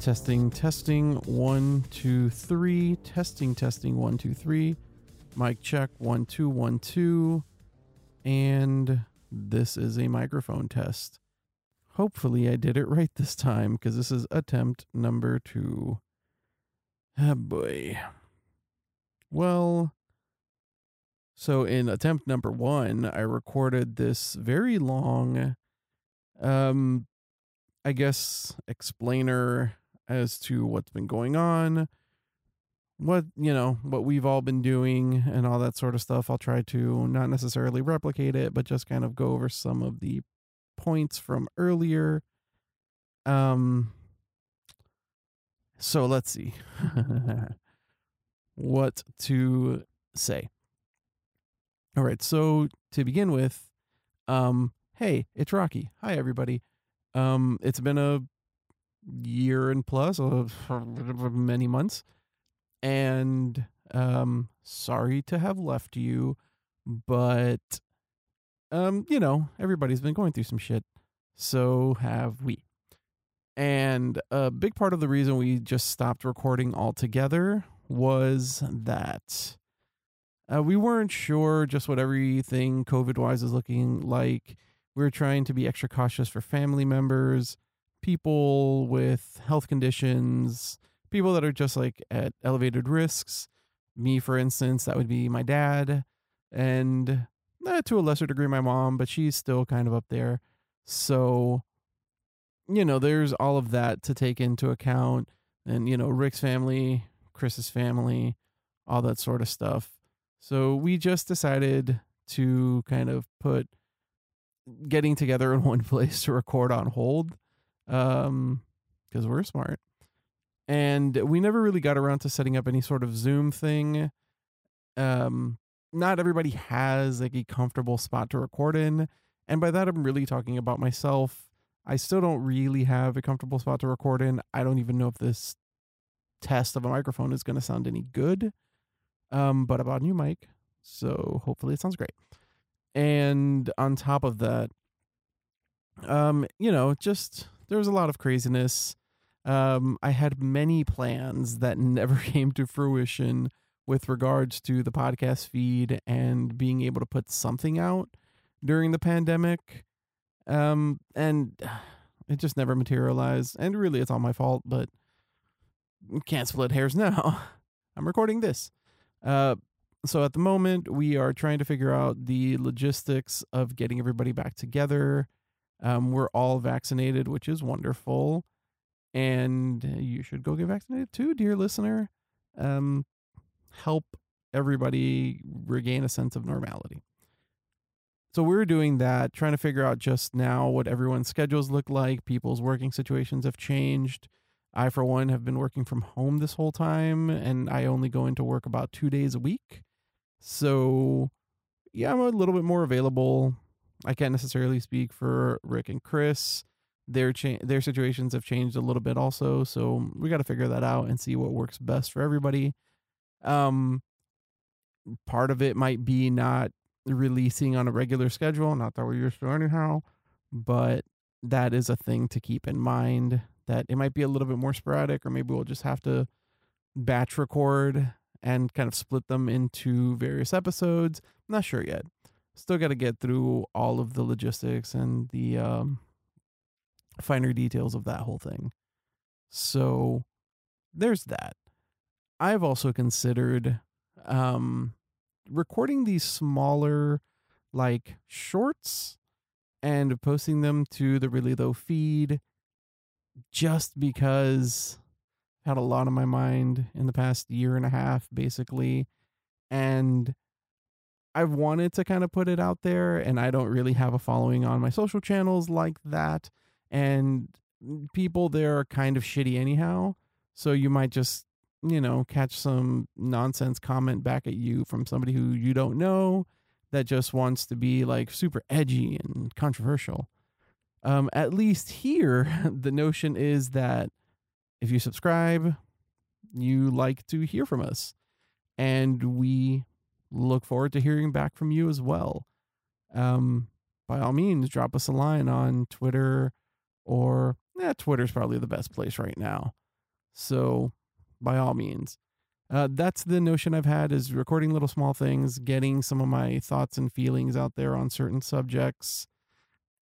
Testing, testing, one, two, three. Testing, testing, one, two, three. Mic check, one, two, one, two. And this is a microphone test. Hopefully, I did it right this time because this is attempt number two. Ah, boy. Well, so in attempt number one, I recorded this very long, um, I guess, explainer as to what's been going on, what, you know, what we've all been doing and all that sort of stuff. I'll try to not necessarily replicate it, but just kind of go over some of the points from earlier. Um, so let's see what to say. All right. So to begin with, um, hey, it's Rocky. Hi, everybody. Um, it's been a year and plus of many months, and um, sorry to have left you, but um, you know, everybody's been going through some shit. So have we. And a big part of the reason we just stopped recording altogether was that uh, we weren't sure just what everything COVID wise is looking like. We were trying to be extra cautious for family members, people with health conditions, people that are just like at elevated risks. Me, for instance, that would be my dad, and eh, to a lesser degree, my mom, but she's still kind of up there. So, you know, there's all of that to take into account. And, you know, Rick's family, Chris's family, all that sort of stuff. So we just decided to kind of put getting together in one place to record on hold um because we're smart. And we never really got around to setting up any sort of zoom thing. Um not everybody has like a comfortable spot to record in. And by that i'm really talking about myself. I still don't really have a comfortable spot to record in. I don't even know if this test of a microphone is going to sound any good. Um but i bought a new mic so hopefully it sounds great. And on top of that um you know just there was a lot of craziness. Um i had many plans that never came to fruition with regards to the podcast feed and being able to put something out during the pandemic. Um and it just never materialized. And really it's all my fault but can't split hairs now. I'm recording this. Uh so at the moment we are trying to figure out the logistics of getting everybody back together um, we're all vaccinated which is wonderful and you should go get vaccinated too dear listener. Um, help everybody regain a sense of normality. So we're doing that trying to figure out just now what everyone's schedules look like. People's working situations have changed. I for one have been working from home this whole time and i only go into work about two days a week. So, yeah, I'm a little bit more available. I can't necessarily speak for Rick and Chris. Their cha- their situations have changed a little bit also, so we got to figure that out and see what works best for everybody. Um part of it might be not releasing on a regular schedule, not that we're used to anyhow, but that is a thing to keep in mind that it might be a little bit more sporadic or maybe we'll just have to batch record and kind of split them into various episodes. I'm not sure yet. Still got to get through all of the logistics and the um, finer details of that whole thing. So there's that. I've also considered um, recording these smaller, like shorts and posting them to the Really Low feed just because had a lot on my mind in the past year and a half, basically. And I've wanted to kind of put it out there, and I don't really have a following on my social channels like that. And people there are kind of shitty anyhow. So you might just, you know, catch some nonsense comment back at you from somebody who you don't know that just wants to be like super edgy and controversial. Um, at least here, the notion is that if you subscribe, you like to hear from us. And we look forward to hearing back from you as well. Um, by all means, drop us a line on Twitter or yeah, Twitter's probably the best place right now. So, by all means, uh, that's the notion I've had is recording little small things, getting some of my thoughts and feelings out there on certain subjects,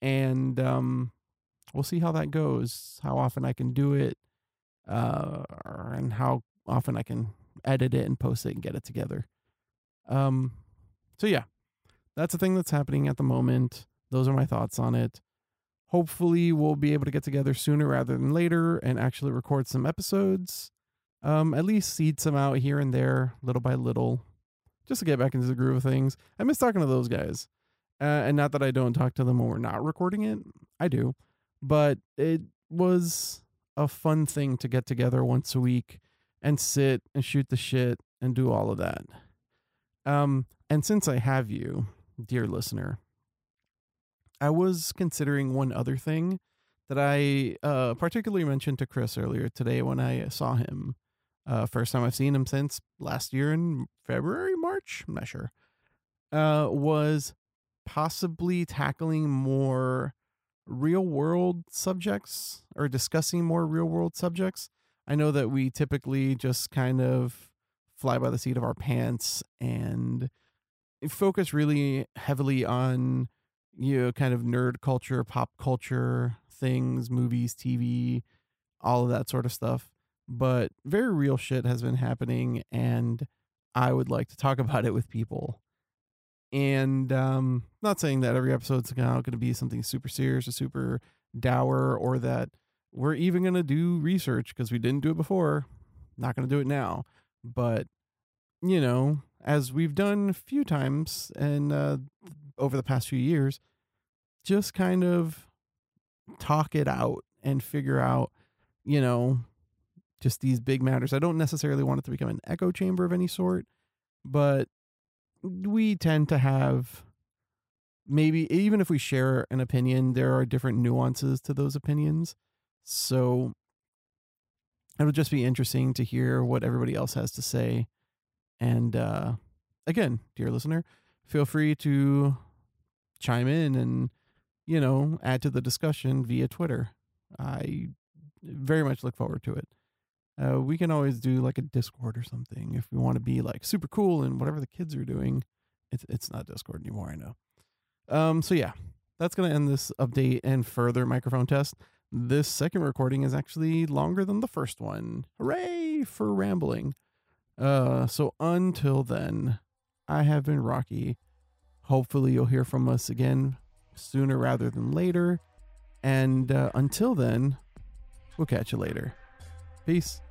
and um, we'll see how that goes. How often I can do it, uh, and how often I can edit it and post it and get it together. Um, so yeah, that's a thing that's happening at the moment. Those are my thoughts on it. Hopefully, we'll be able to get together sooner rather than later and actually record some episodes. Um, at least seed some out here and there, little by little, just to get back into the groove of things. I miss talking to those guys. Uh, and not that I don't talk to them when we're not recording it, I do. But it was a fun thing to get together once a week and sit and shoot the shit and do all of that. Um, and since I have you, dear listener, I was considering one other thing that I uh, particularly mentioned to Chris earlier today when I saw him. Uh, first time I've seen him since last year in February, March, I'm not sure. Uh, was possibly tackling more real world subjects or discussing more real world subjects. I know that we typically just kind of fly by the seat of our pants and focus really heavily on you know kind of nerd culture, pop culture things, movies, TV, all of that sort of stuff. But very real shit has been happening and I would like to talk about it with people. And um not saying that every episode's now going to be something super serious or super dour or that we're even going to do research because we didn't do it before. Not going to do it now. But, you know, as we've done a few times and uh, over the past few years, just kind of talk it out and figure out, you know, just these big matters. I don't necessarily want it to become an echo chamber of any sort, but we tend to have maybe even if we share an opinion, there are different nuances to those opinions. So it'll just be interesting to hear what everybody else has to say. And uh, again, dear listener, feel free to chime in and, you know, add to the discussion via Twitter. I very much look forward to it. Uh, we can always do like a Discord or something if we want to be like super cool and whatever the kids are doing. It's it's not Discord anymore, I know. Um, so yeah, that's gonna end this update and further microphone test. This second recording is actually longer than the first one. Hooray for rambling. Uh, so until then, I have been Rocky. Hopefully, you'll hear from us again sooner rather than later. And uh, until then, we'll catch you later. Peace.